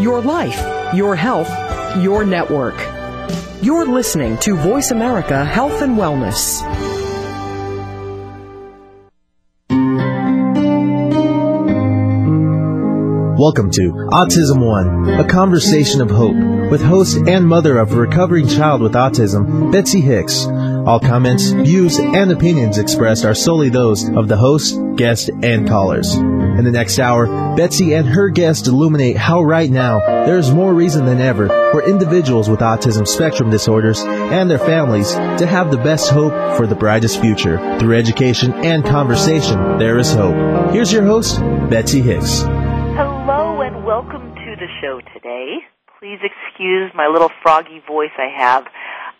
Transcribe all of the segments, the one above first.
your life, your health, your network. You're listening to VoiceAmerica Health and Wellness. Welcome to Autism One, a conversation of hope with host and mother of a recovering child with autism, Betsy Hicks. All comments, views, and opinions expressed are solely those of the host, guest, and callers. In the next hour, Betsy and her guest illuminate how right now there is more reason than ever for individuals with autism spectrum disorders and their families to have the best hope for the brightest future. Through education and conversation, there is hope. Here's your host, Betsy Hicks. Hello and welcome to the show today. Please excuse my little froggy voice I have.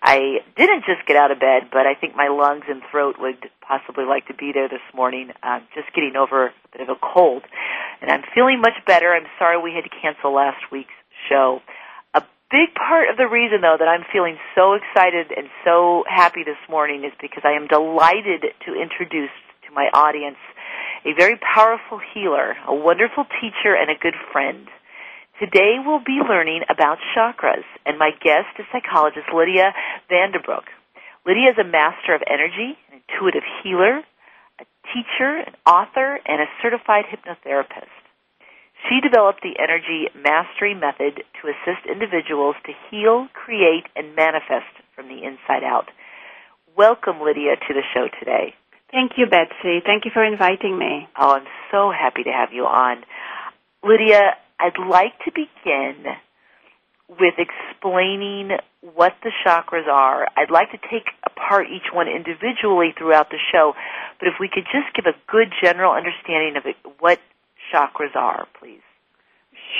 I didn't just get out of bed, but I think my lungs and throat would possibly like to be there this morning. I'm just getting over a bit of a cold, and I'm feeling much better. I'm sorry we had to cancel last week's show. A big part of the reason, though, that I'm feeling so excited and so happy this morning is because I am delighted to introduce to my audience a very powerful healer, a wonderful teacher, and a good friend. Today we'll be learning about chakras, and my guest is psychologist Lydia Van den Broeck. Lydia is a master of energy, an intuitive healer, a teacher, an author, and a certified hypnotherapist. She developed the Energy Mastery Method to assist individuals to heal, create, and manifest from the inside out. Welcome, Lydia, to the show today. Thank you, Betsy. Thank you for inviting me. Oh, I'm so happy to have you on. Lydia, I'd like to begin with explaining what the chakras are. I'd like to take apart each one individually throughout the show, but if we could just give a good general understanding of it, what chakras are, please.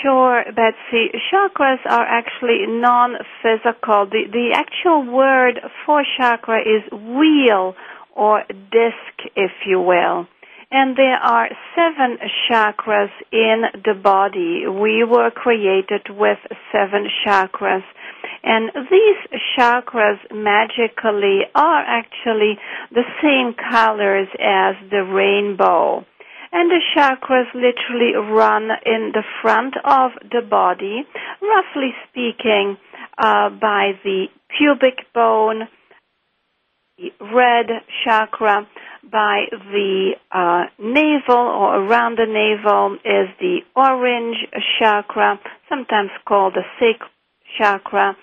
Sure, Betsy. Chakras are actually non-physical. The, the actual word for chakra is wheel or disc, if you will. And there are seven chakras in the body. We were created with seven chakras. And these chakras magically are actually the same colors as the rainbow. And the chakras literally run in the front of the body, roughly speaking, uh, by the pubic bone, red chakra, by the uh, navel or around the navel is the orange chakra, sometimes called the sacral chakra.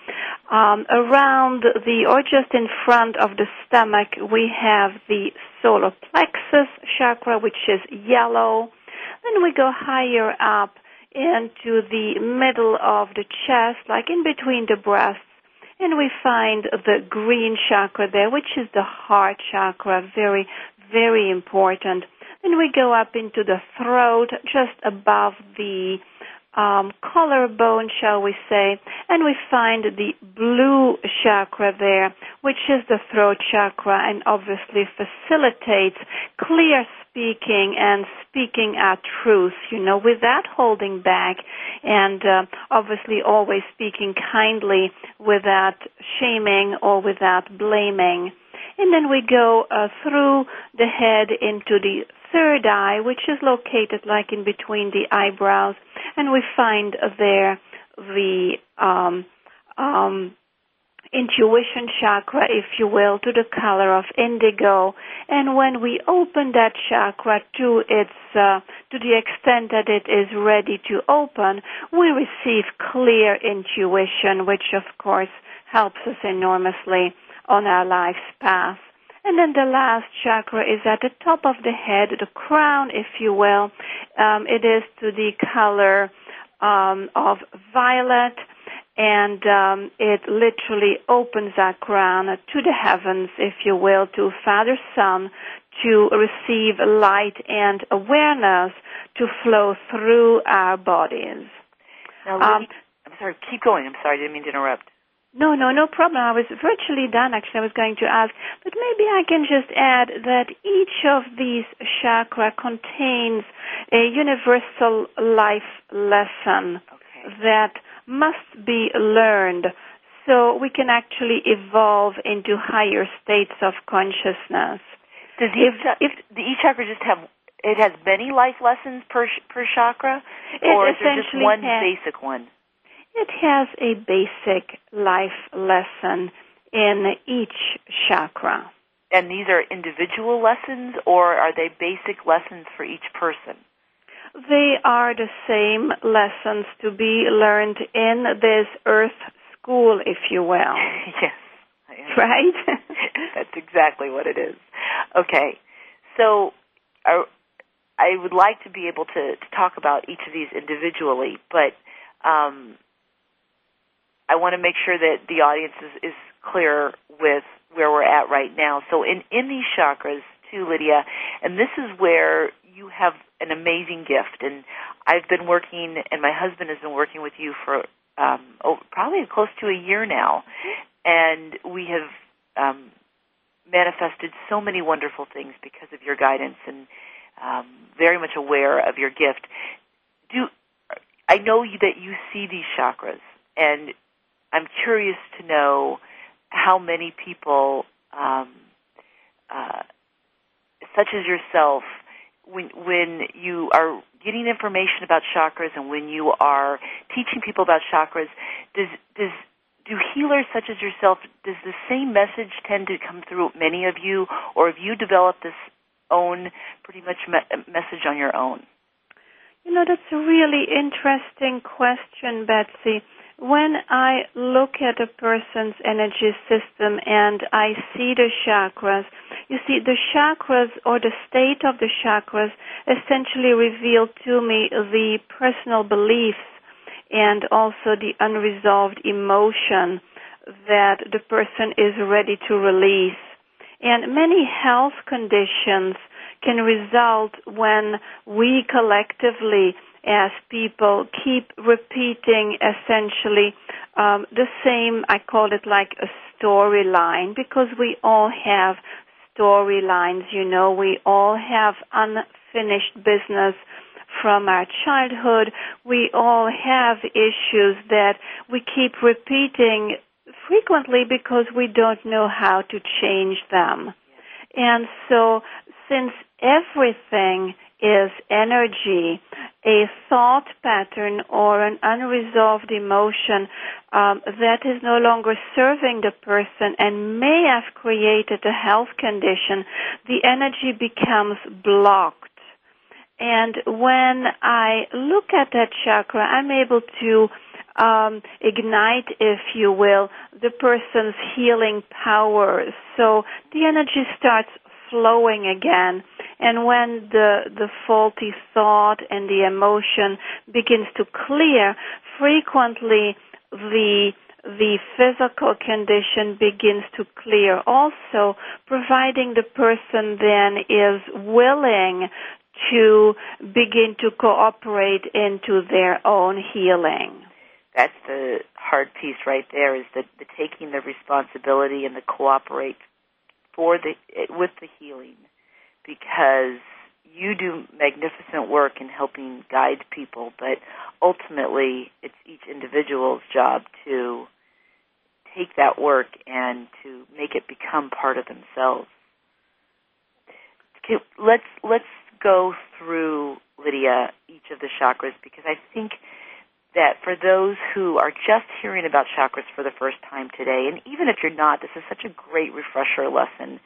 Um, around the or just in front of the stomach, we have the solar plexus chakra, which is yellow. Then we go higher up into the middle of the chest, like in between the breasts and we find the green chakra there, which is the heart chakra, very, very important. Then we go up into the throat, just above the um, collarbone, shall we say, and we find the blue chakra there, which is the throat chakra and obviously facilitates clear speaking and speaking our truth, you know, without holding back and uh, obviously always speaking kindly without shaming or without blaming. And then we go uh, through the head into the third eye, which is located like in between the eyebrows, and we find there the um, um, intuition chakra, if you will, to the color of indigo. And when we open that chakra to its, uh, to the extent that it is ready to open, we receive clear intuition, which of course helps us enormously on our life's path. And then the last chakra is at the top of the head, the crown, if you will. Um, it is to the color um, of violet, and um, it literally opens that crown to the heavens, if you will, to Father Son, to receive light and awareness to flow through our bodies. Now, um, I'm sorry, keep going. I'm sorry, I didn't mean to interrupt. No, no, no problem. I was virtually done. Actually, I was going to ask, but maybe I can just add that each of these chakra contains a universal life lesson okay. that must be learned so we can actually evolve into higher states of consciousness. Does each, if, if each chakra just have it has many life lessons per per chakra, or is there just one has, basic one? it has a basic life lesson in each chakra. And these are individual lessons, or are they basic lessons for each person? They are the same lessons to be learned in this earth school, if you will. yes. Right? That's exactly what it is. Okay. So, uh, I would like to be able to, to talk about each of these individually, but um, I want to make sure that the audience is, is clear with where we're at right now. So in, in these chakras, too, Lydia, and this is where you have an amazing gift. And I've been working, and my husband has been working with you for um, oh, probably close to a year now, and we have um, manifested so many wonderful things because of your guidance, and um, very much aware of your gift. Do I know that you see these chakras, and I'm curious to know how many people, um, uh, such as yourself, when when you are getting information about chakras and when you are teaching people about chakras, does does do healers such as yourself does the same message tend to come through many of you, or have you developed this own pretty much me- message on your own? You know, that's a really interesting question, Betsy when I look at a person's energy system and I see the chakras, you see, the chakras or the state of the chakras essentially reveal to me the personal beliefs and also the unresolved emotion that the person is ready to release. And many health conditions can result when we collectively as people keep repeating essentially um, the same, I call it like a storyline, because we all have storylines, you know, we all have unfinished business from our childhood. We all have issues that we keep repeating frequently because we don't know how to change them. And so, since everything is energy, a thought pattern or an unresolved emotion um, that is no longer serving the person and may have created a health condition, the energy becomes blocked. And when I look at that chakra, I'm able to um, ignite, if you will, the person's healing power. So the energy starts flowing again. And when the, the faulty thought and the emotion begins to clear, frequently the the physical condition begins to clear also, providing the person then is willing to begin to cooperate into their own healing. That's the hard piece right there is the, the taking the responsibility and the cooperate for the with the healing because you do magnificent work in helping guide people, but ultimately it's each individual's job to take that work and to make it become part of themselves. Okay, let's let's go through Lydia each of the chakras because I think that for those who are just hearing about chakras for the first time today, and even if you're not, this is such a great refresher lesson.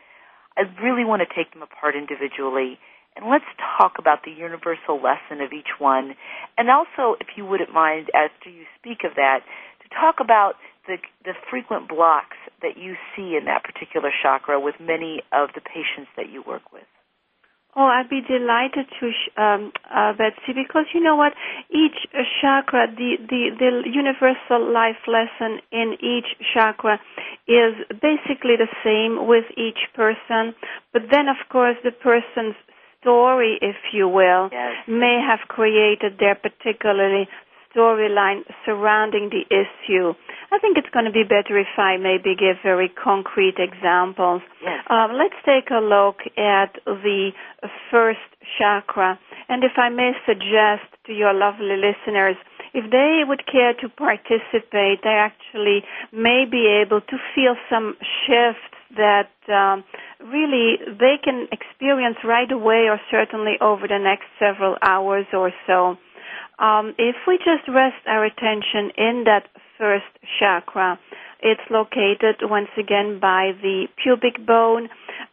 I really want to take them apart individually. And let's talk about the universal lesson of each one. And also, if you wouldn't mind, after you speak of that, to talk about the, the frequent blocks that you see in that particular chakra with many of the patients that you work with. Oh, I'd be delighted to, sh- um, uh, Betsy, because you know what? Each chakra, the, the, the universal life lesson in each chakra is basically the same with each person. But then, of course, the person's story, if you will, yes. may have created their particularly storyline surrounding the issue. I think it's going to be better if I maybe give very concrete examples. Yes. Um, let's take a look at the first chakra. And if I may suggest to your lovely listeners, if they would care to participate, they actually may be able to feel some shifts that um, really they can experience right away or certainly over the next several hours or so. Um, if we just rest our attention in that first chakra, it's located once again by the pubic bone,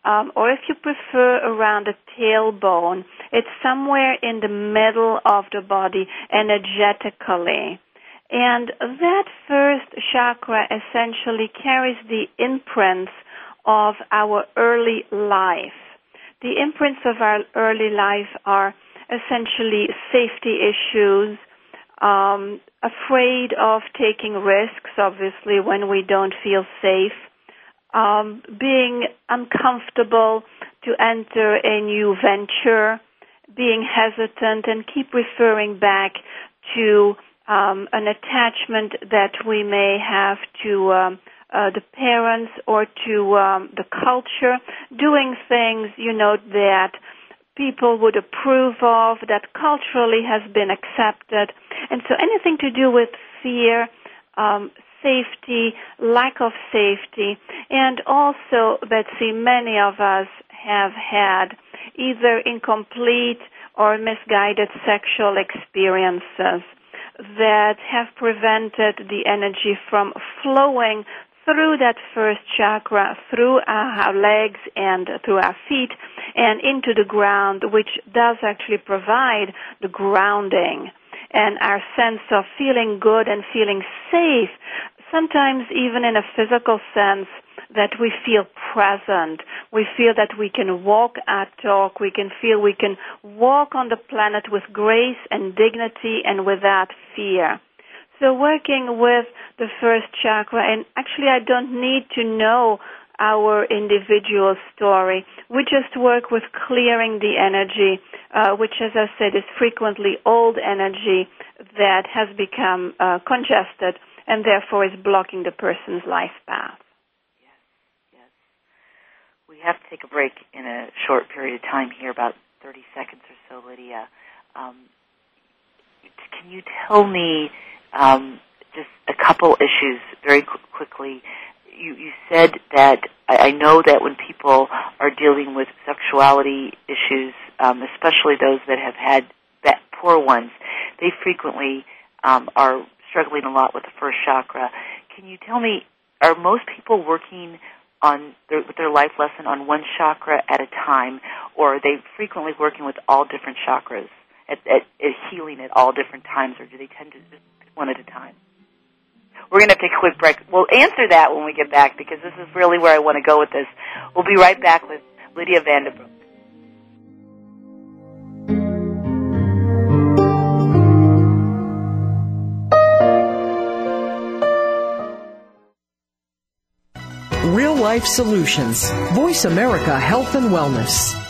um, or if you prefer around the tailbone, it's somewhere in the middle of the body energetically. And that first chakra essentially carries the imprints of our early life. The imprints of our early life are essentially safety issues, um, afraid of taking risks, obviously, when we don't feel safe, um, being uncomfortable to enter a new venture, being hesitant, and keep referring back to um, an attachment that we may have to um, uh, the parents or to um, the culture, doing things, you know, that people would approve of, that culturally has been accepted. And so anything to do with fear, um, safety, lack of safety, and also, Betsy, many of us have had either incomplete or misguided sexual experiences that have prevented the energy from flowing through that first chakra, through our legs and through our feet, and into the ground, which does actually provide the grounding and our sense of feeling good and feeling safe, sometimes even in a physical sense, that we feel present. We feel that we can walk our talk. We can feel we can walk on the planet with grace and dignity and without fear. So working with the first chakra, and actually I don't need to know our individual story. We just work with clearing the energy, uh, which, as I said, is frequently old energy that has become uh, congested and therefore is blocking the person's life path. Yes, yes. We have to take a break in a short period of time here, about 30 seconds or so, Lydia. Um, can you tell me um, just a couple issues very qu- quickly. You, you said that I, I know that when people are dealing with sexuality issues, um, especially those that have had poor ones, they frequently um, are struggling a lot with the first chakra. Can you tell me, are most people working on their, with their life lesson on one chakra at a time, or are they frequently working with all different chakras at, at, at healing at all different times, or do they tend to just one at a time. We're going to take a quick break. We'll answer that when we get back because this is really where I want to go with this. We'll be right back with Lydia Van den Broeck. Real Life Solutions. VoiceAmerica Health and Wellness.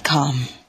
com.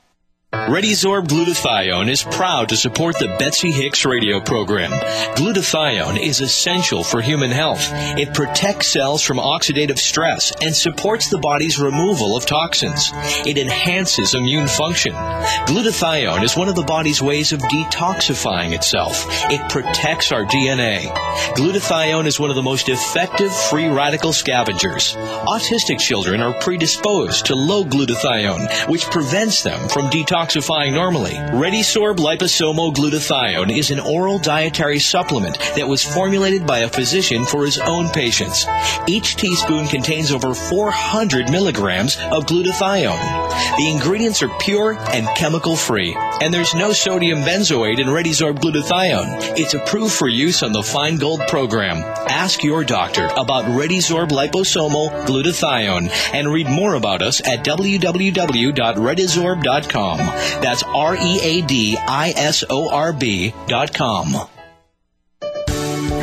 ReadiSorb Glutathione is proud to support the Betsy Hicks radio program. Glutathione is essential for human health. It protects cells from oxidative stress and supports the body's removal of toxins. It enhances immune function. Glutathione is one of the body's ways of detoxifying itself. It protects our DNA. Glutathione is one of the most effective free radical scavengers. Autistic children are predisposed to low glutathione, which prevents them from detoxifying detoxifying normally. ReadiSorb liposomal glutathione is an oral dietary supplement that was formulated by a physician for his own patients. Each teaspoon contains over 400 milligrams of glutathione. The ingredients are pure and chemical free, and there's no sodium benzoate in ReadiSorb glutathione. It's approved for use on the Feingold program. Ask your doctor about ReadiSorb liposomal glutathione and read more about us at www.readisorb.com. That's R E A D I S O R B dot com.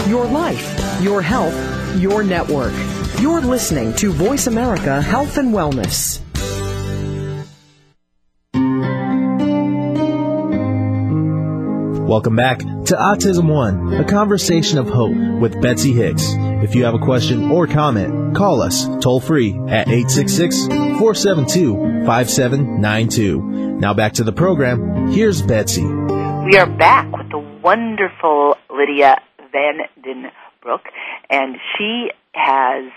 Your life, your health, your network. You're listening to VoiceAmerica Health and Wellness. Welcome back to Autism One, a conversation of hope with Betsy Hicks. If you have a question or comment, call us toll free at 866 472 5792. Now back to the program. Here's Betsy. We are back with the wonderful Lydia Van den Broeck, and she has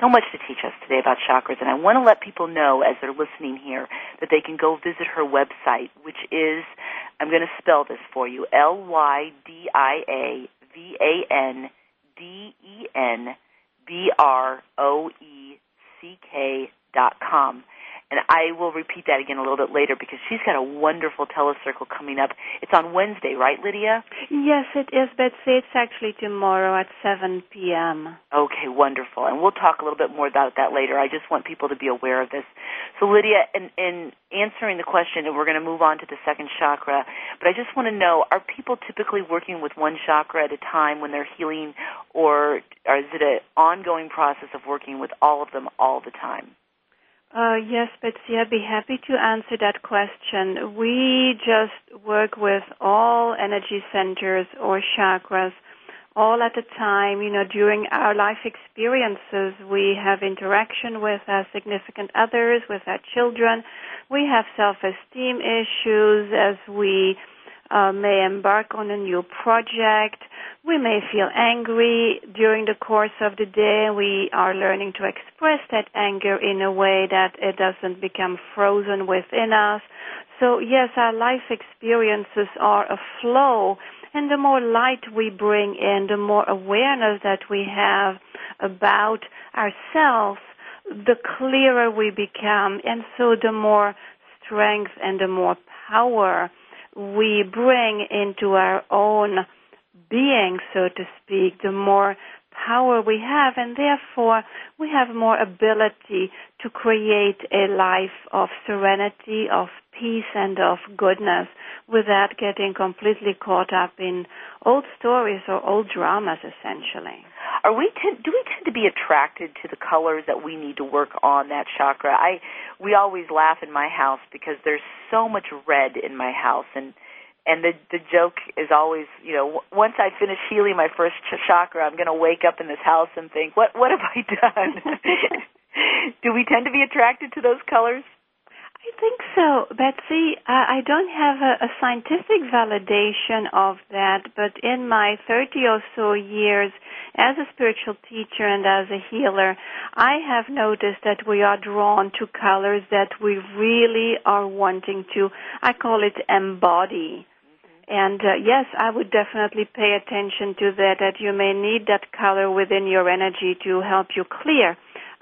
so much to teach us today about chakras, and I want to let people know as they're listening here that they can go visit her website, which is, I'm going to spell this for you, L Y D I A V A N D E N B R O E C K dot com. And I will repeat that again a little bit later because she's got a wonderful telecircle coming up. It's on Wednesday, right, Lydia? Yes, it is, Betsy. It's actually tomorrow at 7 p.m. Okay, wonderful. And we'll talk a little bit more about that later. I just want people to be aware of this. So, Lydia, in, in answering the question, and we're going to move on to the second chakra, but I just want to know are people typically working with one chakra at a time when they're healing, or, or is it an ongoing process of working with all of them all the time? Uh, yes, Betsy, I'd be happy to answer that question. We just work with all energy centers or chakras all at a time. You know, during our life experiences, we have interaction with our significant others, with our children. We have self-esteem issues as we uh, may embark on a new project. We may feel angry during the course of the day. We are learning to express that anger in a way that it doesn't become frozen within us. So yes, our life experiences are a flow and the more light we bring in, the more awareness that we have about ourselves, the clearer we become and so the more strength and the more power we bring into our own being, so to speak, the more power we have, and therefore we have more ability to create a life of serenity, of peace, and of goodness without getting completely caught up in old stories or old dramas, essentially. Are we tend, do we tend to be attracted to the colors that we need to work on that chakra? I we always laugh in my house because there's so much red in my house and and the the joke is always, you know, once I finish healing my first ch- chakra, I'm going to wake up in this house and think, what what have I done? Do we tend to be attracted to those colors? I think so, Betsy. I don't have a, a scientific validation of that, but in my 30 or so years as a spiritual teacher and as a healer, I have noticed that we are drawn to colors that we really are wanting to, I call it embody. And uh, yes, I would definitely pay attention to that, that you may need that color within your energy to help you clear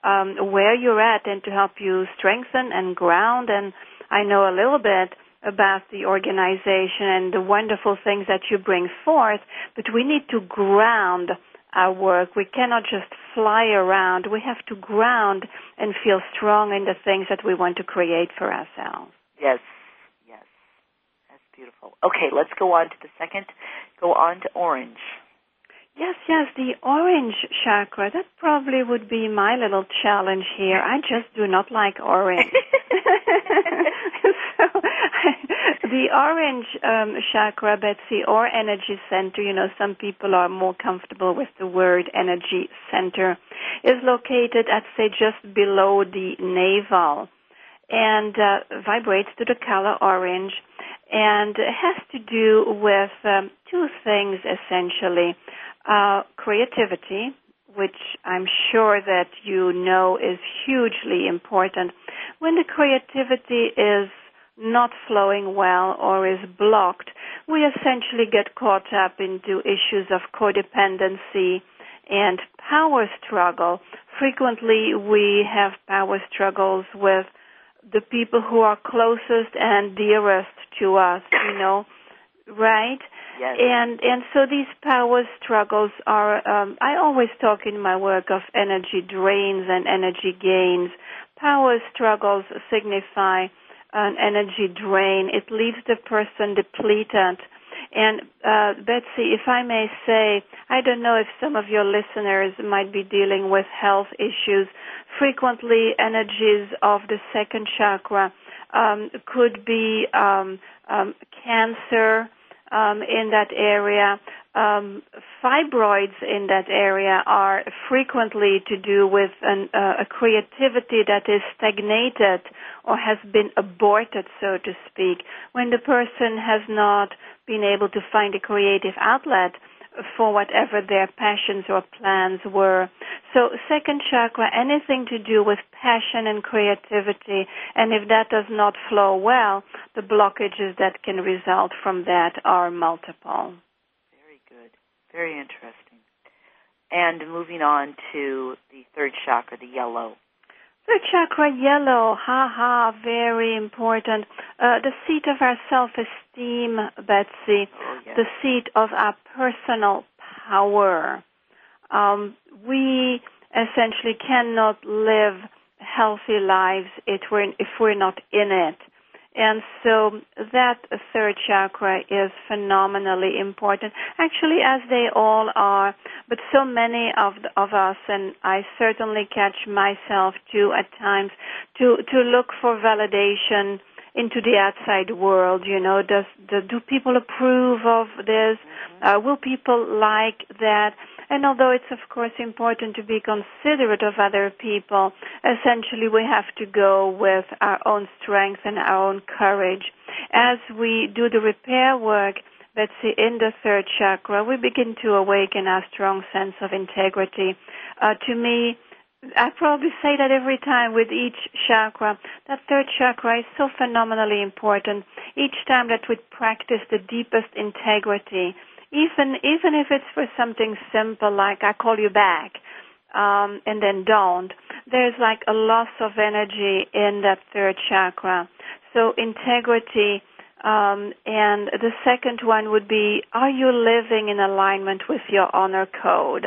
um, where you're at and to help you strengthen and ground. And I know a little bit about the organization and the wonderful things that you bring forth, but we need to ground our work. We cannot just fly around. We have to ground and feel strong in the things that we want to create for ourselves. Yes, yes. That's beautiful. Okay, let's go on to the second. Go on to orange. Yes, yes, the orange chakra. That probably would be my little challenge here. I just do not like orange. so, the orange um, chakra, Betsy, or energy center, you know, some people are more comfortable with the word energy center, is located at, say, just below the navel and uh, vibrates to the color orange and has to do with um, two things essentially uh, creativity, which I'm sure that you know is hugely important. When the creativity is not flowing well or is blocked, we essentially get caught up into issues of codependency and power struggle. Frequently, we have power struggles with the people who are closest and dearest to us, you know, right? Yes. And and so these power struggles are. Um, I always talk in my work of energy drains and energy gains. Power struggles signify an energy drain. It leaves the person depleted. And uh, Betsy, if I may say, I don't know if some of your listeners might be dealing with health issues. Frequently, energies of the second chakra um, could be um, um, cancer um, in that area. Um, fibroids in that area are frequently to do with an, uh, a creativity that is stagnated or has been aborted, so to speak, when the person has not been able to find a creative outlet for whatever their passions or plans were. So second chakra, anything to do with passion and creativity, and if that does not flow well, the blockages that can result from that are multiple. Very good. Very interesting. And moving on to the third chakra, the yellow. Third chakra, yellow, ha ha, very important. Uh, the seat of our self-esteem, Betsy. Oh, yes. The seat of our personal power. Um, we essentially cannot live healthy lives if we're, if we're not in it. And so that third chakra is phenomenally important, actually, as they all are. But so many of of us, and I certainly catch myself too at times, to to look for validation into the outside world. You know, does the, do people approve of this? Uh, will people like that? And although it's of course important to be considerate of other people, essentially we have to go with our own strength and our own courage. As we do the repair work, let's see, in the third chakra, we begin to awaken our strong sense of integrity. Uh, to me, I probably say that every time with each chakra. That third chakra is so phenomenally important. Each time that we practice the deepest integrity, even even if it's for something simple like I call you back, um, and then don't. There's like a loss of energy in that third chakra. So integrity. Um, and the second one would be: Are you living in alignment with your honor code?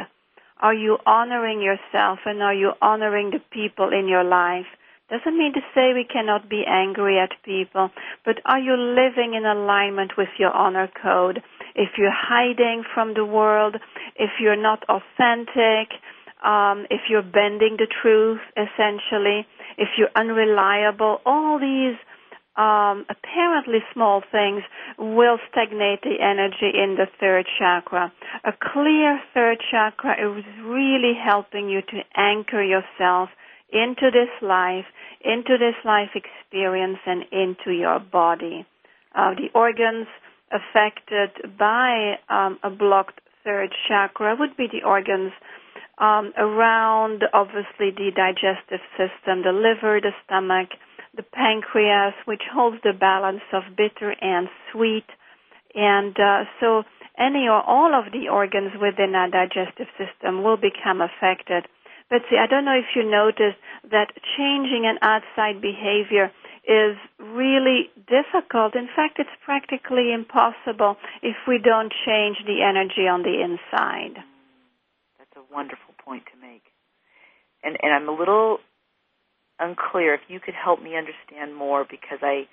Are you honoring yourself and are you honoring the people in your life? Doesn't mean to say we cannot be angry at people, but are you living in alignment with your honor code? If you're hiding from the world, if you're not authentic, um, if you're bending the truth, essentially, if you're unreliable, all these um, apparently small things will stagnate the energy in the third chakra. A clear third chakra is really helping you to anchor yourself into this life, into this life experience, and into your body. Uh, the organs affected by um, a blocked third chakra would be the organs um, around, obviously, the digestive system, the liver, the stomach, the pancreas, which holds the balance of bitter and sweet. And uh, so any or all of the organs within our digestive system will become affected. But see, I don't know if you noticed that changing an outside behavior is really difficult. In fact, it's practically impossible if we don't change the energy on the inside. That's a wonderful point to make. And and I'm a little unclear. If you could help me understand more, because I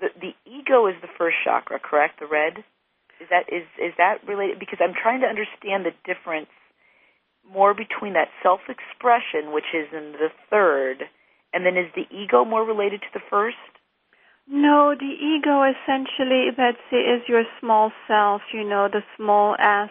the the ego is the first chakra, correct? The red is that is is that related? Because I'm trying to understand the difference more between that self expression, which is in the third, and then is the ego more related to the first? No, the ego essentially, Betsy, is your small self, you know, the small s.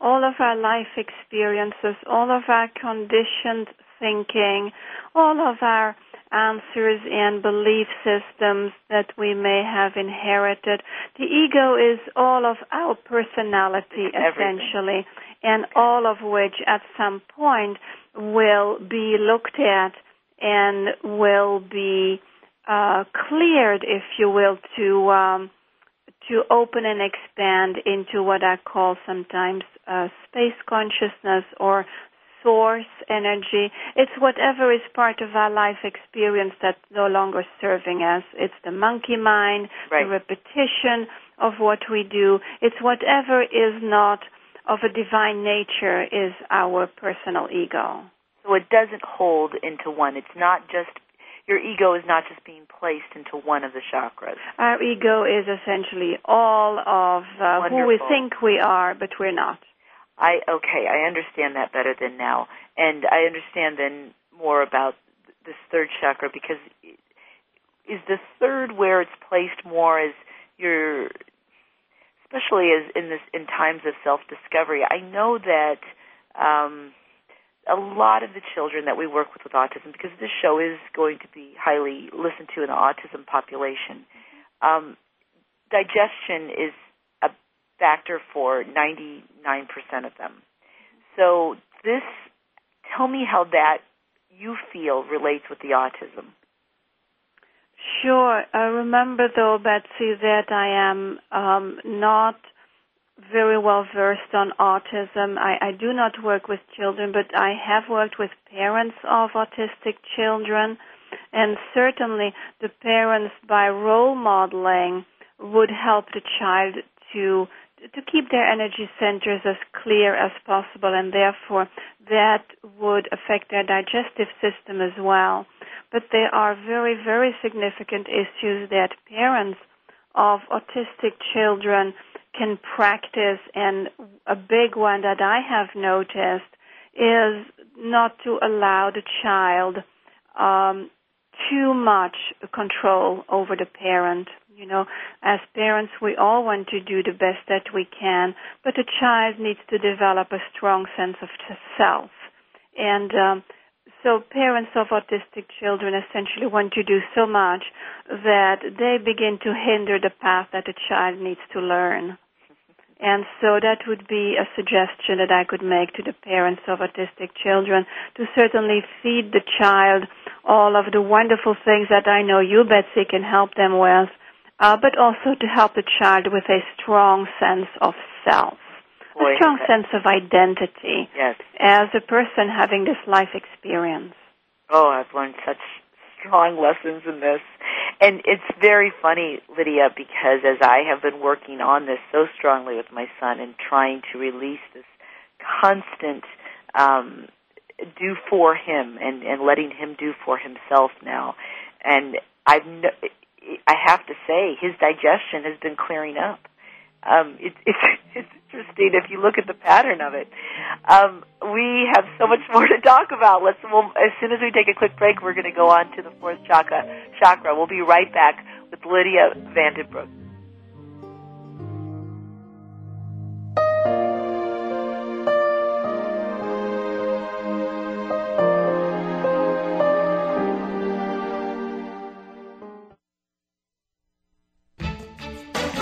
All of our life experiences, all of our conditioned thinking, all of our answers and belief systems that we may have inherited. The ego is all of our personality, essentially, and all of which at some point will be looked at and will be uh, cleared, if you will, to um, to open and expand into what I call sometimes uh, space consciousness or source energy. It's whatever is part of our life experience that's no longer serving us. It's the monkey mind, right. the repetition of what we do. It's whatever is not of a divine nature is our personal ego. So it doesn't hold into one. It's not just your ego is not just being placed into one of the chakras. Our ego is essentially all of uh, who we think we are, but we're not. I okay, I understand that better than now, and I understand then more about this third chakra because is the third where it's placed more as your, especially as in this in times of self discovery. I know that. Um, a lot of the children that we work with with autism, because this show is going to be highly listened to in the autism population, um, digestion is factor for 99% of them. So this, tell me how that you feel relates with the autism. Sure. I remember though, Betsy, that I am um, not very well versed on autism. I, I do not work with children, but I have worked with parents of autistic children, and certainly the parents, by role modeling, would help the child to to keep their energy centers as clear as possible, and therefore that would affect their digestive system as well. But there are very, very significant issues that parents of autistic children can practice, and a big one that I have noticed is not to allow the child um, too much control over the parent. You know, as parents, we all want to do the best that we can, but a child needs to develop a strong sense of self. And um, so parents of autistic children essentially want to do so much that they begin to hinder the path that a child needs to learn. And so that would be a suggestion that I could make to the parents of autistic children to certainly feed the child all of the wonderful things that I know you, Betsy, can help them with uh, but also to help the child with a strong sense of self, Boy, a strong sense of identity yes. as a person having this life experience. Oh, I've learned such strong lessons in this. And it's very funny, Lydia, because as I have been working on this so strongly with my son and trying to release this constant um, do for him and, and letting him do for himself now. And I've no, I have to say, his digestion has been clearing up. Um, it, it's it's interesting if you look at the pattern of it. Um, we have so much more to talk about. Let's we'll, as soon as we take a quick break, we're going to go on to the fourth chakra. Chakra. We'll be right back with Lydia Van den Broeck.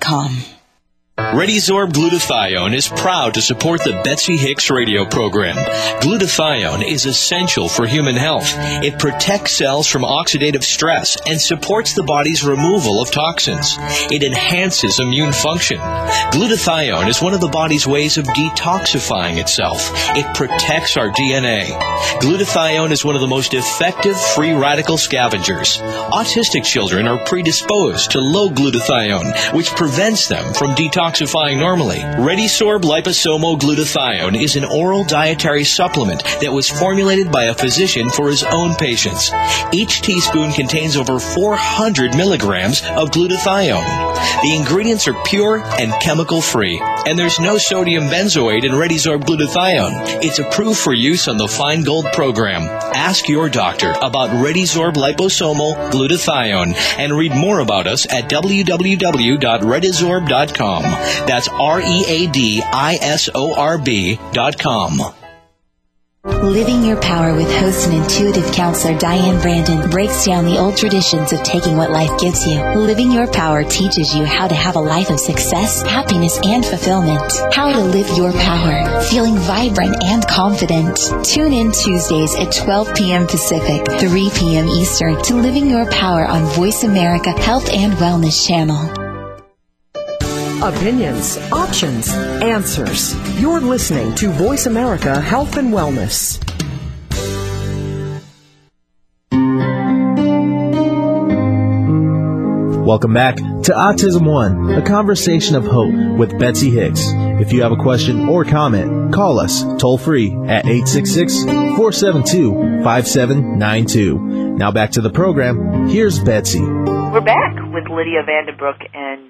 gmail.com. ReadiSorb Glutathione is proud to support the Betsy Hicks radio program. Glutathione is essential for human health. It protects cells from oxidative stress and supports the body's removal of toxins. It enhances immune function. Glutathione is one of the body's ways of detoxifying itself. It protects our DNA. Glutathione is one of the most effective free radical scavengers. Autistic children are predisposed to low glutathione, which prevents them from detoxifying normally. ReadiSorb liposomal glutathione is an oral dietary supplement that was formulated by a physician for his own patients. Each teaspoon contains over 400 milligrams of glutathione. The ingredients are pure and chemical free, and there's no sodium benzoate in ReadiSorb glutathione. It's approved for use on the Feingold program. Ask your doctor about ReadiSorb liposomal glutathione and read more about us at www.readisorb.com. That's R E A D I S O R B dot com. Living Your Power with host and intuitive counselor Diane Brandon breaks down the old traditions of taking what life gives you. Living Your Power teaches you how to have a life of success, happiness, and fulfillment. How to live your power, feeling vibrant and confident. Tune in Tuesdays at 12 p.m. Pacific, 3 p.m. Eastern to Living Your Power on VoiceAmerica Health and Wellness Channel. Opinions, options, answers. You're listening to VoiceAmerica Health and Wellness. Welcome back to Autism One, a conversation of hope with Betsy Hicks. If you have a question or comment, call us toll free at 866 472 5792. Now back to the program. Here's Betsy. We're back with Lydia Van den Broeck and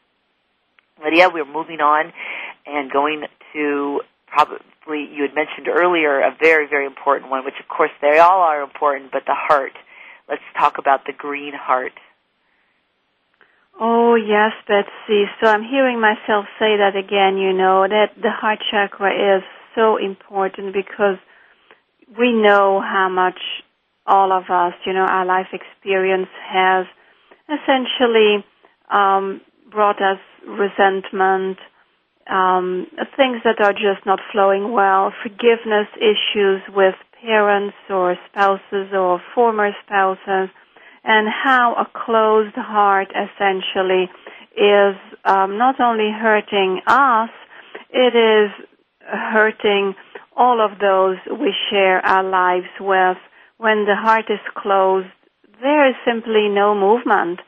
Lydia, we're moving on and going to probably, you had mentioned earlier, a very, very important one, which of course they all are important, but the heart. Let's talk about the green heart. Oh, yes, Betsy. So I'm hearing myself say that again, you know, that the heart chakra is so important because we know how much all of us, you know, our life experience has essentially um, brought us resentment, um, things that are just not flowing well, forgiveness issues with parents or spouses or former spouses, and how a closed heart essentially is um, not only hurting us, it is hurting all of those we share our lives with. When the heart is closed, there is simply no movement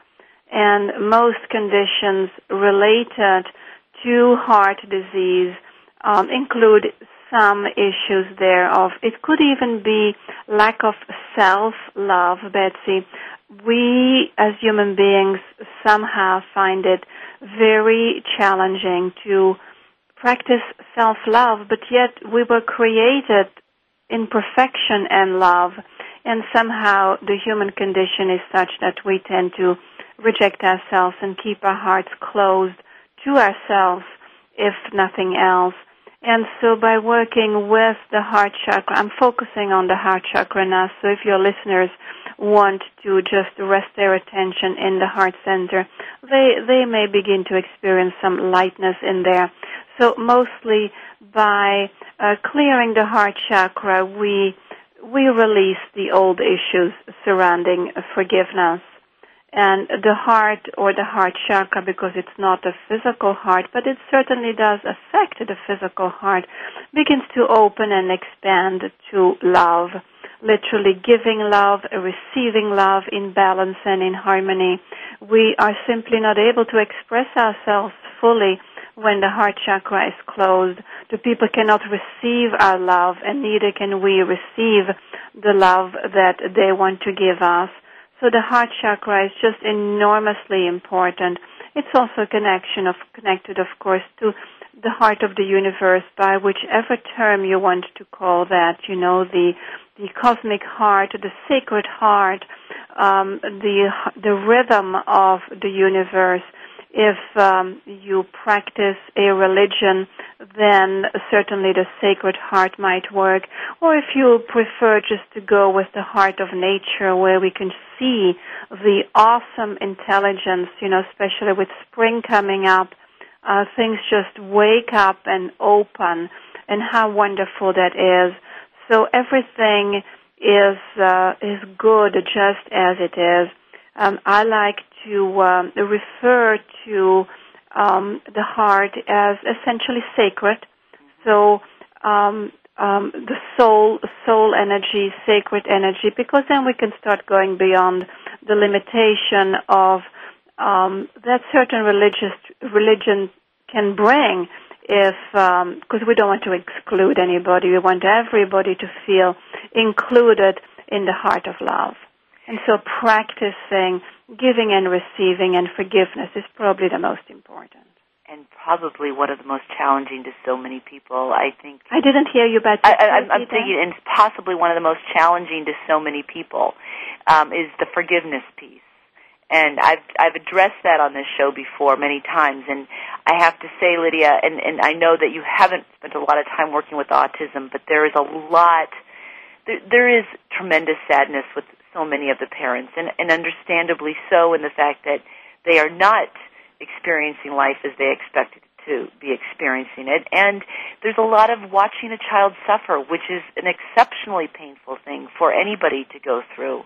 and most conditions related to heart disease um, include some issues thereof. it could even be lack of self love betsy we as human beings somehow find it very challenging to practice self love but yet we were created in perfection and love and somehow the human condition is such that we tend to reject ourselves and keep our hearts closed to ourselves, if nothing else. And so by working with the heart chakra, I'm focusing on the heart chakra now. So if your listeners want to just rest their attention in the heart center, they, they may begin to experience some lightness in there. So mostly by uh, clearing the heart chakra, we, we release the old issues surrounding forgiveness and the heart or the heart chakra because it's not a physical heart, but it certainly does affect the physical heart, begins to open and expand to love, literally giving love, receiving love in balance and in harmony. We are simply not able to express ourselves fully when the heart chakra is closed. The people cannot receive our love and neither can we receive the love that they want to give us. So the heart chakra is just enormously important. It's also a connection of connected, of course, to the heart of the universe by whichever term you want to call that. You know, the the cosmic heart, the sacred heart, um, the the rhythm of the universe. If um, you practice a religion, then certainly the sacred heart might work. Or if you prefer just to go with the heart of nature, where we can see the awesome intelligence, you know, especially with spring coming up, uh, things just wake up and open, and how wonderful that is. So everything is uh, is good just as it is. Um, I like to um, refer to um, the heart as essentially sacred. So um, um, the soul, soul energy, sacred energy, because then we can start going beyond the limitation of um, that certain religious religion can bring if because we don't want to exclude anybody we want everybody to feel included in the heart of love and so practicing giving and receiving and forgiveness is probably the most important. And probably one of the most challenging to so many people i think. I didn't hear you about I, am thinking and possibly one of the most challenging to so many people um, is the forgiveness piece. And I've I've addressed that on this show before many times, and I have to say, Lydia, and and I know that you haven't spent a lot of time working with autism, but there is a lot. There, there is tremendous sadness with so many of the parents, and and understandably so, in the fact that they are not experiencing life as they expected to be experiencing it. And there's a lot of watching a child suffer, which is an exceptionally painful thing for anybody to go through.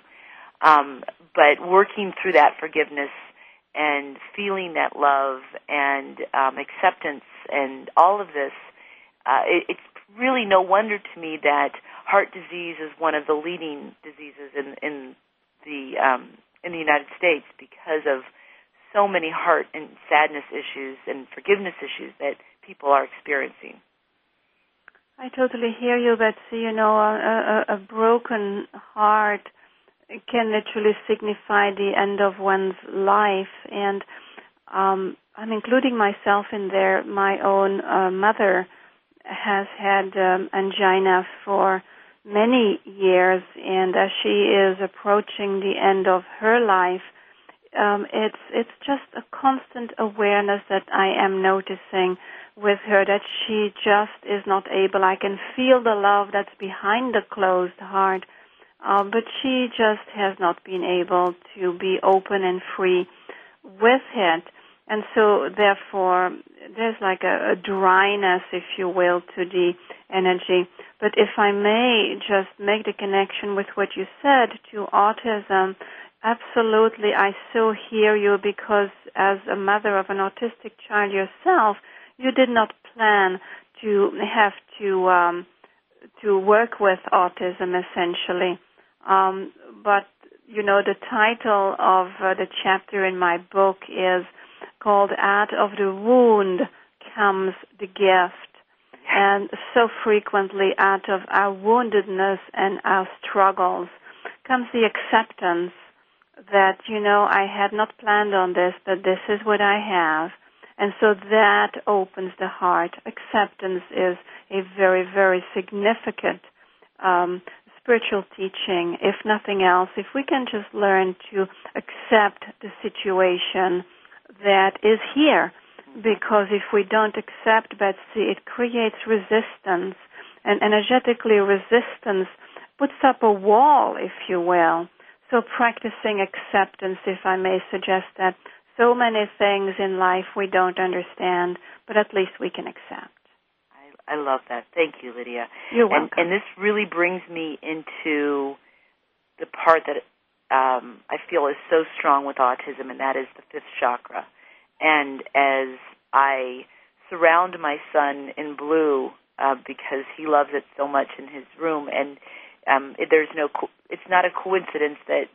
Um, but working through that forgiveness and feeling that love and um, acceptance and all of this, uh, it, it's really no wonder to me that heart disease is one of the leading diseases in in um, in the United States because of so many heart and sadness issues and forgiveness issues that people are experiencing. I totally hear you, Betsy. You know, a, a, a broken heart can literally signify the end of one's life and um I'm including myself in there. My own uh, mother has had um, angina for many years, and as she is approaching the end of her life, um, it's it's just a constant awareness that I am noticing with her that she just is not able. I can feel the love that's behind the closed heart uh, but she just has not been able to be open and free with it. And so, therefore, there's like a, a dryness, if you will, to the energy. But if I may just make the connection with what you said to autism, absolutely, I so hear you because as a mother of an autistic child yourself, you did not plan to have to um, to work with autism essentially. Um, but you know, the title of uh, the chapter in my book is called "Out of the Wound Comes the Gift," and so frequently, out of our woundedness and our struggles comes the acceptance that you know I had not planned on this, but this is what I have. And so that opens the heart. Acceptance is a very, very significant um, spiritual teaching, if nothing else, if we can just learn to accept the situation that is here, because if we don't accept Betsy, it creates resistance, and energetically resistance puts up a wall, if you will. So practicing acceptance, if I may suggest that, so many things in life we don't understand, but at least we can accept. I love that. Thank you, Lydia. You're welcome. And, and this really brings me into the part that um, I feel is so strong with autism, and that is the fifth chakra. And as I surround my son in blue uh, because he loves it so much in his room, and um, it, there's no, co- it's not a coincidence that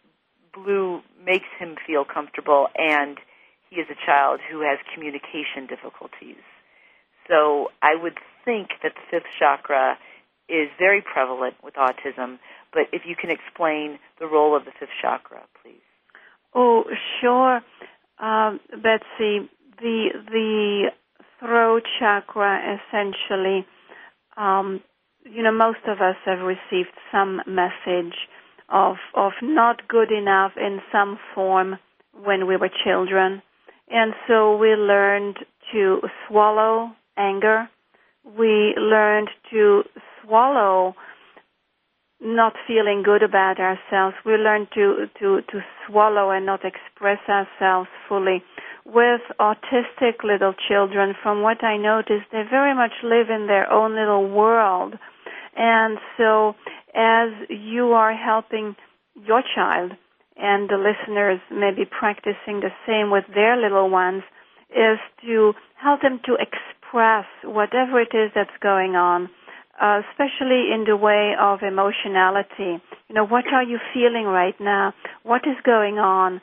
blue makes him feel comfortable, and he is a child who has communication difficulties. So I would think that the fifth chakra is very prevalent with autism, but if you can explain the role of the fifth chakra, please. Oh, sure, um, Betsy. The the throat chakra, essentially, um, you know, most of us have received some message of of not good enough in some form when we were children, and so we learned to swallow anger. We learned to swallow not feeling good about ourselves. We learn to, to, to swallow and not express ourselves fully. With autistic little children, from what I notice, they very much live in their own little world. And so, as you are helping your child, and the listeners may be practicing the same with their little ones, is to help them to express whatever it is that's going on uh, especially in the way of emotionality. You know, what are you feeling right now? What is going on?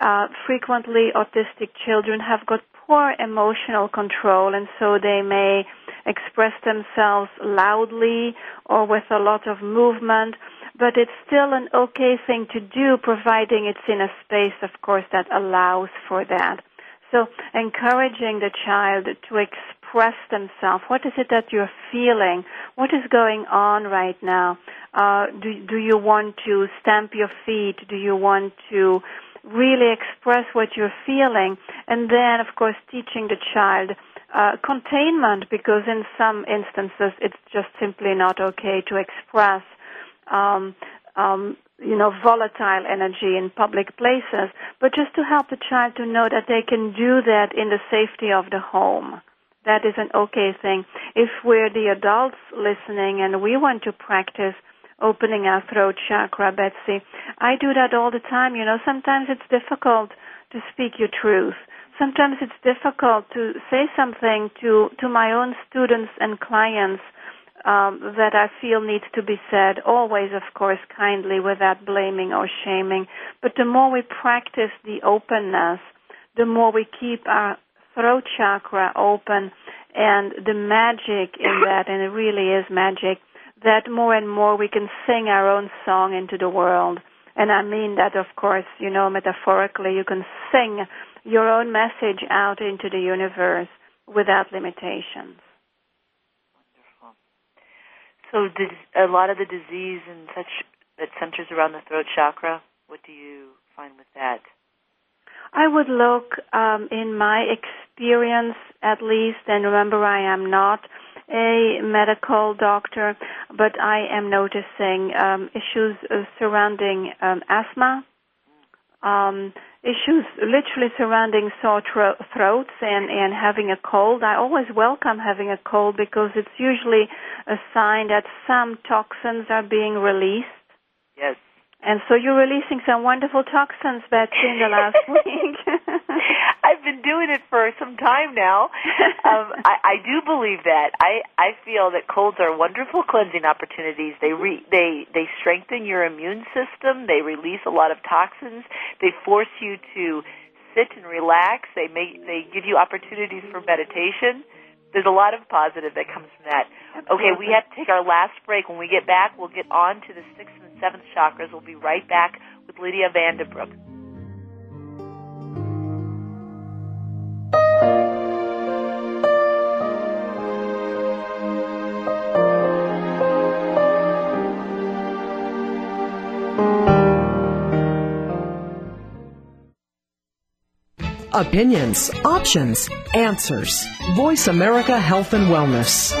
Uh, frequently, autistic children have got poor emotional control, and so they may express themselves loudly or with a lot of movement. But it's still an okay thing to do, providing it's in a space, of course, that allows for that. So, encouraging the child to express express themselves. What is it that you're feeling? What is going on right now? Uh, do, do you want to stamp your feet? Do you want to really express what you're feeling? And then, of course, teaching the child uh, containment because in some instances it's just simply not okay to express um, um, you know, volatile energy in public places, but just to help the child to know that they can do that in the safety of the home that is an okay thing. If we're the adults listening and we want to practice opening our throat chakra, Betsy, I do that all the time. You know, sometimes it's difficult to speak your truth. Sometimes it's difficult to say something to, to my own students and clients um, that I feel needs to be said, always, of course, kindly without blaming or shaming. But the more we practice the openness, the more we keep our throat chakra open and the magic in that, and it really is magic, that more and more we can sing our own song into the world. And I mean that, of course, you know, metaphorically, you can sing your own message out into the universe without limitations. Wonderful. So, did a lot of the disease and such that centers around the throat chakra, what do you find with that? I would look, um, in my experience at least, and remember I am not a medical doctor, but I am noticing um, issues uh, surrounding um, asthma, um, issues literally surrounding sore tro- throats and, and having a cold. I always welcome having a cold because it's usually a sign that some toxins are being released. Yes. And so you're releasing some wonderful toxins, Betsy, in the last week. I've been doing it for some time now. Um, I, I do believe that. I, I feel that colds are wonderful cleansing opportunities. They re, they they strengthen your immune system. They release a lot of toxins. They force you to sit and relax. They make they give you opportunities for meditation there's a lot of positive that comes from that. Okay, we have to take our last break. When we get back, we'll get on to the sixth and seventh chakras. We'll be right back with Lydia Van den Broeck. Opinions, options, answers. VoiceAmerica Health and Wellness.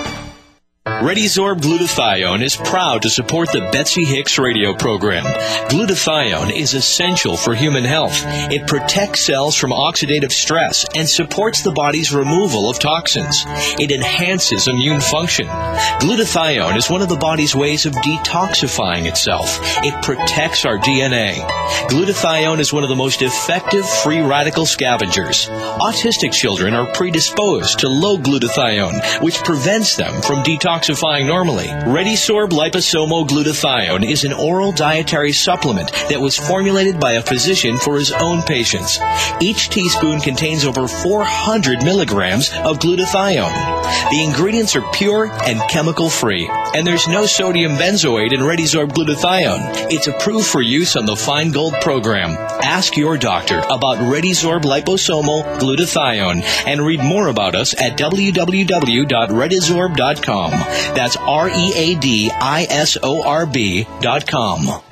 ReadiSorb Glutathione is proud to support the Betsy Hicks radio program. Glutathione is essential for human health. It protects cells from oxidative stress and supports the body's removal of toxins. It enhances immune function. Glutathione is one of the body's ways of detoxifying itself. It protects our DNA. Glutathione is one of the most effective free radical scavengers. Autistic children are predisposed to low glutathione, which prevents them from detoxifying detoxifying normally. ReadiSorb liposomal glutathione is an oral dietary supplement that was formulated by a physician for his own patients. Each teaspoon contains over 400 milligrams of glutathione. The ingredients are pure and chemical free, and there's no sodium benzoate in ReadiSorb glutathione. It's approved for use on the Feingold program. Ask your doctor about ReadiSorb liposomal glutathione and read more about us at www.readisorb.com. That's R E A D I S O R B dot B.com.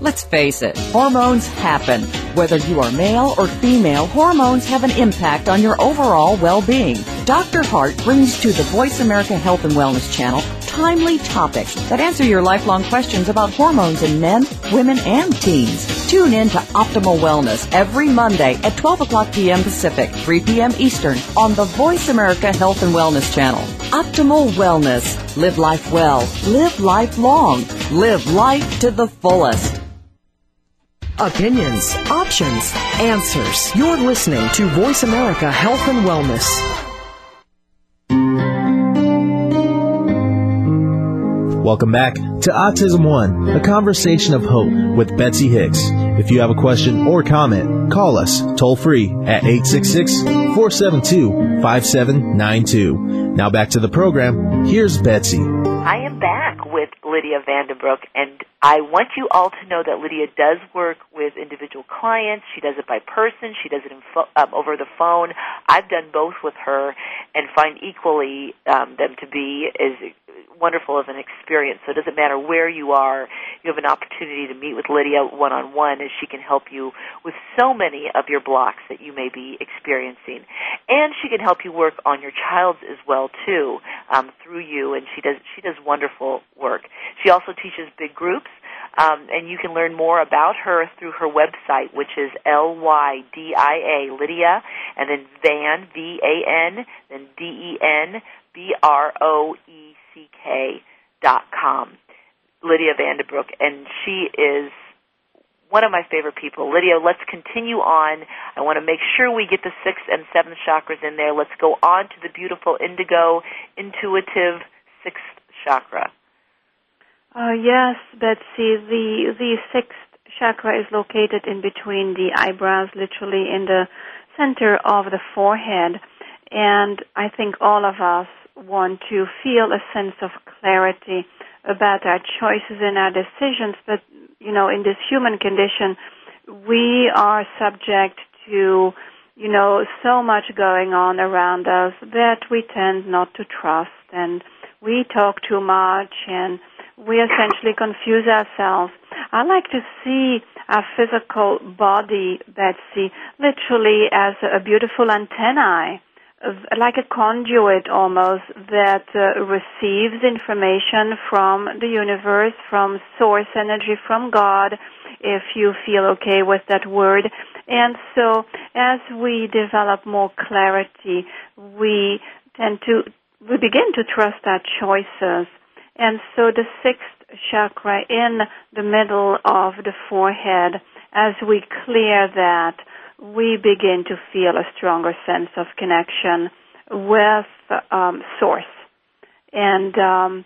Let's face it, hormones happen. Whether you are male or female, hormones have an impact on your overall well-being. Dr. Hart brings to the VoiceAmerica Health and Wellness channel timely topics that answer your lifelong questions about hormones in men, women, and teens. Tune in to Optimal Wellness every Monday at 12 o'clock p.m. Pacific, 3 p.m. Eastern on the VoiceAmerica Health and Wellness channel. Optimal Wellness. Live life well. Live life long. Live life to the fullest. Opinions, options, answers. You're listening to VoiceAmerica Health and Wellness. Welcome back to Autism One, a conversation of hope with Betsy Hicks. If you have a question or comment, call us toll free at 866 472 5792. Now back to the program. Here's Betsy. I am back with Lydia Van den Broeck, and I want you all to know that Lydia does work with individual clients. She does it by person. She does it fo- um, over the phone. I've done both with her, and find equally um, them to be as wonderful of an experience. So it doesn't matter where you are, you have an opportunity to meet with Lydia one on one, as she can help you with so many of your blocks that you may be experiencing, and she can help you work on your child's as well too um, through you. And she does she does wonderful work. She also teaches big groups. Um, and you can learn more about her through her website, which is L Y D I A Lydia, and then Van V A N, then D E N B R O E com. Lydia Van den Broeck, and she is one of my favorite people. Lydia, let's continue on. I want to make sure we get the sixth and seventh chakras in there. Let's go on to the beautiful indigo, intuitive sixth chakra. Uh, yes, Betsy. The the sixth chakra is located in between the eyebrows, literally in the center of the forehead, and I think all of us want to feel a sense of clarity about our choices and our decisions. But you know, in this human condition, we are subject to you know so much going on around us that we tend not to trust, and we talk too much and we essentially confuse ourselves. I like to see our physical body, Betsy, literally as a beautiful antennae, like a conduit almost that uh, receives information from the universe, from source energy, from God, if you feel okay with that word. And so as we develop more clarity, we tend to, we begin to trust our choices and so the sixth chakra in the middle of the forehead, as we clear that, we begin to feel a stronger sense of connection with um, source. And um,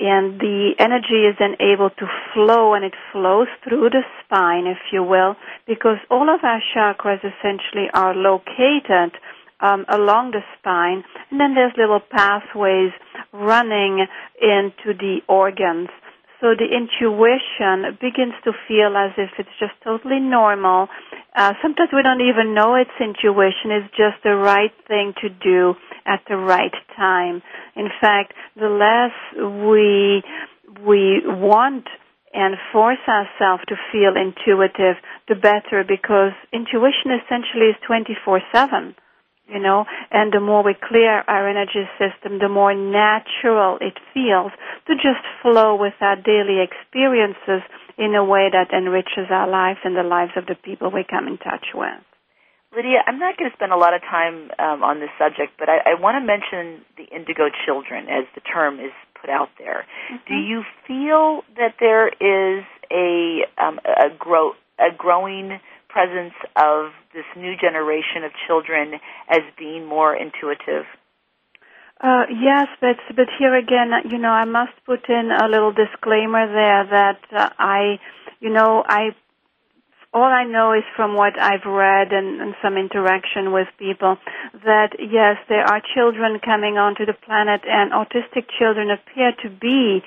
and the energy is then able to flow and it flows through the spine, if you will, because all of our chakras essentially are located um, along the spine, and then there's little pathways running into the organs. So the intuition begins to feel as if it's just totally normal. Uh, sometimes we don't even know it's intuition. It's just the right thing to do at the right time. In fact, the less we we want and force ourselves to feel intuitive, the better because intuition essentially is 24-7, you know, and the more we clear our energy system, the more natural it feels to just flow with our daily experiences in a way that enriches our lives and the lives of the people we come in touch with. Lydia, I'm not going to spend a lot of time um, on this subject, but I, I want to mention the indigo children as the term is put out there. Mm-hmm. Do you feel that there is a um, a grow a growing presence of this new generation of children as being more intuitive? Uh, yes, but but here again, you know, I must put in a little disclaimer there that uh, I, you know, I all I know is from what I've read and, and, some interaction with people that yes, there are children coming onto the planet, and autistic children appear to be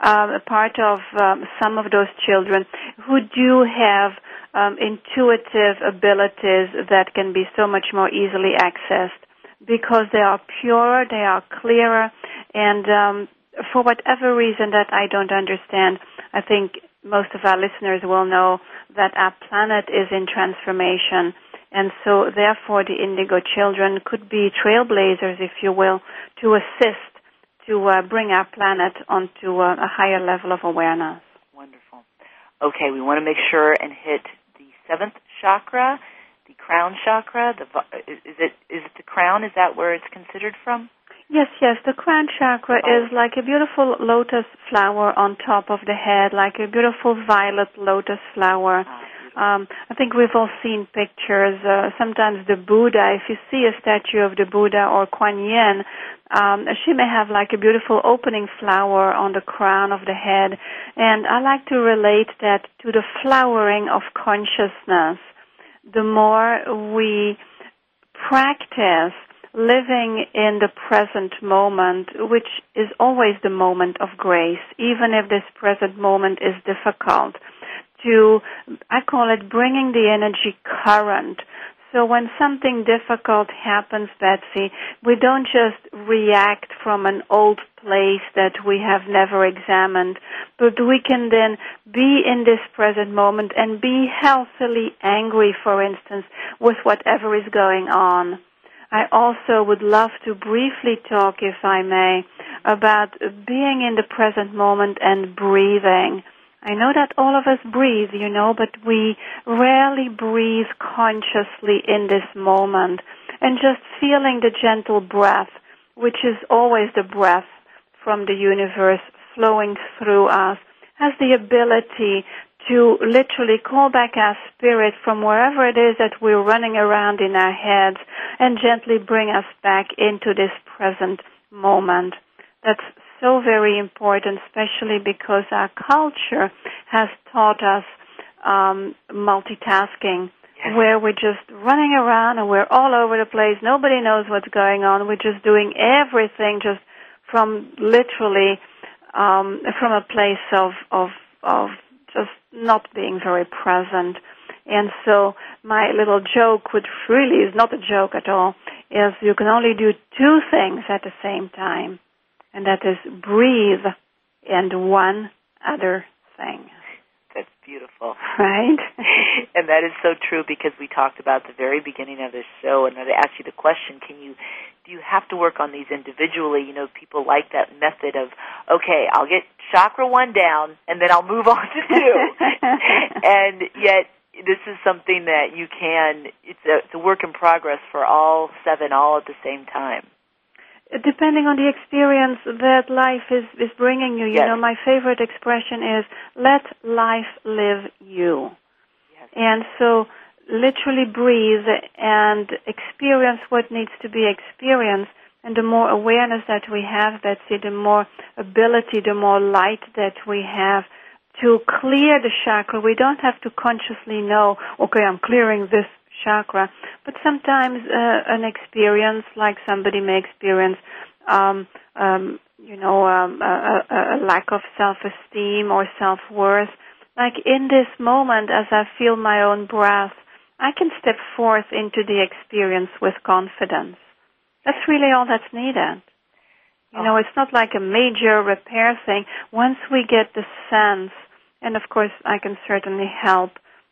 um, a part of um, some of those children who do have um, intuitive abilities that can be so much more easily accessed because they are purer, they are clearer, and um, for whatever reason that I don't understand, I think most of our listeners will know that our planet is in transformation. And so, therefore, the Indigo Children could be trailblazers, if you will, to assist to uh, bring our planet onto a, a higher level of awareness. Wonderful. Okay, we want to make sure and hit seventh chakra, the crown chakra. The is it is it the crown? Is that where it's considered from? Yes, yes. The crown chakra oh. is like a beautiful lotus flower on top of the head, like a beautiful violet lotus flower. Ah, um, I think we've all seen pictures. Uh, sometimes the Buddha, if you see a statue of the Buddha or Kuan Yin, um, she may have like a beautiful opening flower on the crown of the head. And I like to relate that to the flowering of consciousness. The more we practice living in the present moment, which is always the moment of grace, even if this present moment is difficult, to, I call it bringing the energy current. So when something difficult happens, Betsy, we don't just react from an old place that we have never examined, but we can then be in this present moment and be healthily angry, for instance, with whatever is going on. I also would love to briefly talk, if I may, about being in the present moment and breathing. I know that all of us breathe, you know, but we rarely breathe consciously in this moment. And just feeling the gentle breath, which is always the breath from the universe flowing through us, has the ability to literally call back our spirit from wherever it is that we're running around in our heads and gently bring us back into this present moment. That's so very important, especially because our culture has taught us um, multitasking, yes. where we're just running around and we're all over the place. Nobody knows what's going on. We're just doing everything just from literally um, from a place of of of just not being very present. And so my little joke, which really is not a joke at all, is you can only do two things at the same time, and that is breathe and one other thing. That's beautiful. Right? and that is so true because we talked about the very beginning of this show and I asked you the question, can you do you have to work on these individually? You know, people like that method of, okay, I'll get chakra one down and then I'll move on to two. and yet this is something that you can it's a, it's a work in progress for all seven all at the same time depending on the experience that life is is bringing you you yes. know my favorite expression is let life live you yes. and so literally breathe and experience what needs to be experienced and the more awareness that we have Betsy the more ability the more light that we have to clear the chakra, we don't have to consciously know, okay, I'm clearing this chakra, but sometimes uh, an experience like somebody may experience, um, um, you know, um, a, a, a lack of self-esteem or self-worth. Like in this moment, as I feel my own breath, I can step forth into the experience with confidence. That's really all that's needed. You know, it's not like a major repair thing. Once we get the sense, and of course I can certainly help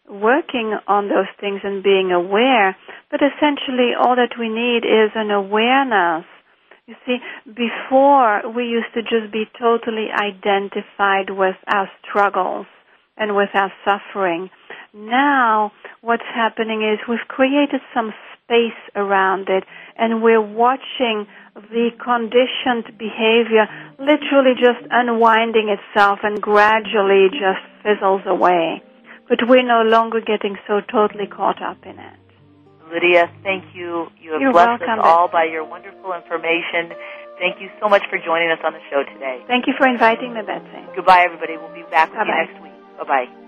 working on those things and being aware, but essentially all that we need is an awareness. You see, before we used to just be totally identified with our struggles and with our suffering. Now, what's happening is we've created some space around it and we're watching the conditioned behavior literally just unwinding itself and gradually just fizzles away. But we're no longer getting so totally caught up in it. Lydia, thank you. You have You're blessed welcome. us all by your wonderful information. Thank you so much for joining us on the show today. Thank you for inviting me, Betsy. Goodbye, everybody. We'll be back with you Bye-bye. next week. Bye bye.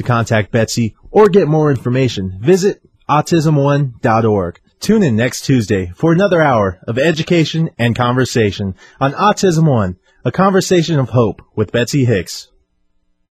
To contact Betsy or get more information, visit autismone.org. Tune in next Tuesday for another hour of education and conversation on Autism One, a conversation of hope with Betsy Hicks.